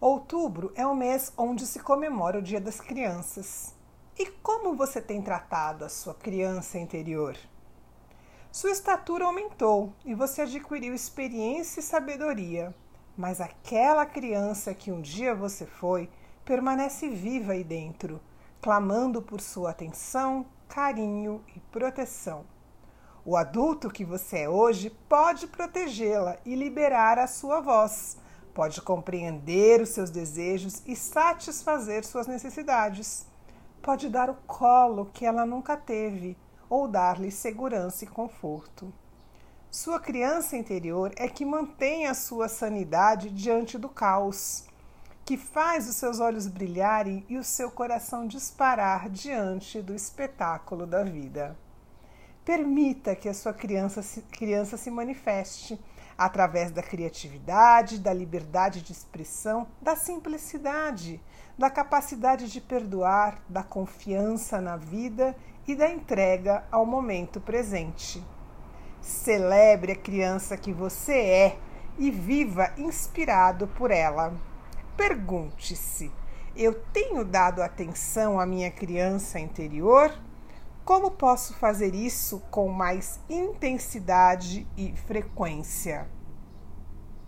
Outubro é o mês onde se comemora o Dia das Crianças. E como você tem tratado a sua criança interior? Sua estatura aumentou e você adquiriu experiência e sabedoria, mas aquela criança que um dia você foi permanece viva aí dentro, clamando por sua atenção, carinho e proteção. O adulto que você é hoje pode protegê-la e liberar a sua voz, pode compreender os seus desejos e satisfazer suas necessidades, pode dar o colo que ela nunca teve ou dar-lhe segurança e conforto. Sua criança interior é que mantém a sua sanidade diante do caos, que faz os seus olhos brilharem e o seu coração disparar diante do espetáculo da vida. Permita que a sua criança criança se manifeste através da criatividade, da liberdade de expressão, da simplicidade, da capacidade de perdoar, da confiança na vida e da entrega ao momento presente. Celebre a criança que você é e viva inspirado por ela. Pergunte-se: eu tenho dado atenção à minha criança interior? Como posso fazer isso com mais intensidade e frequência?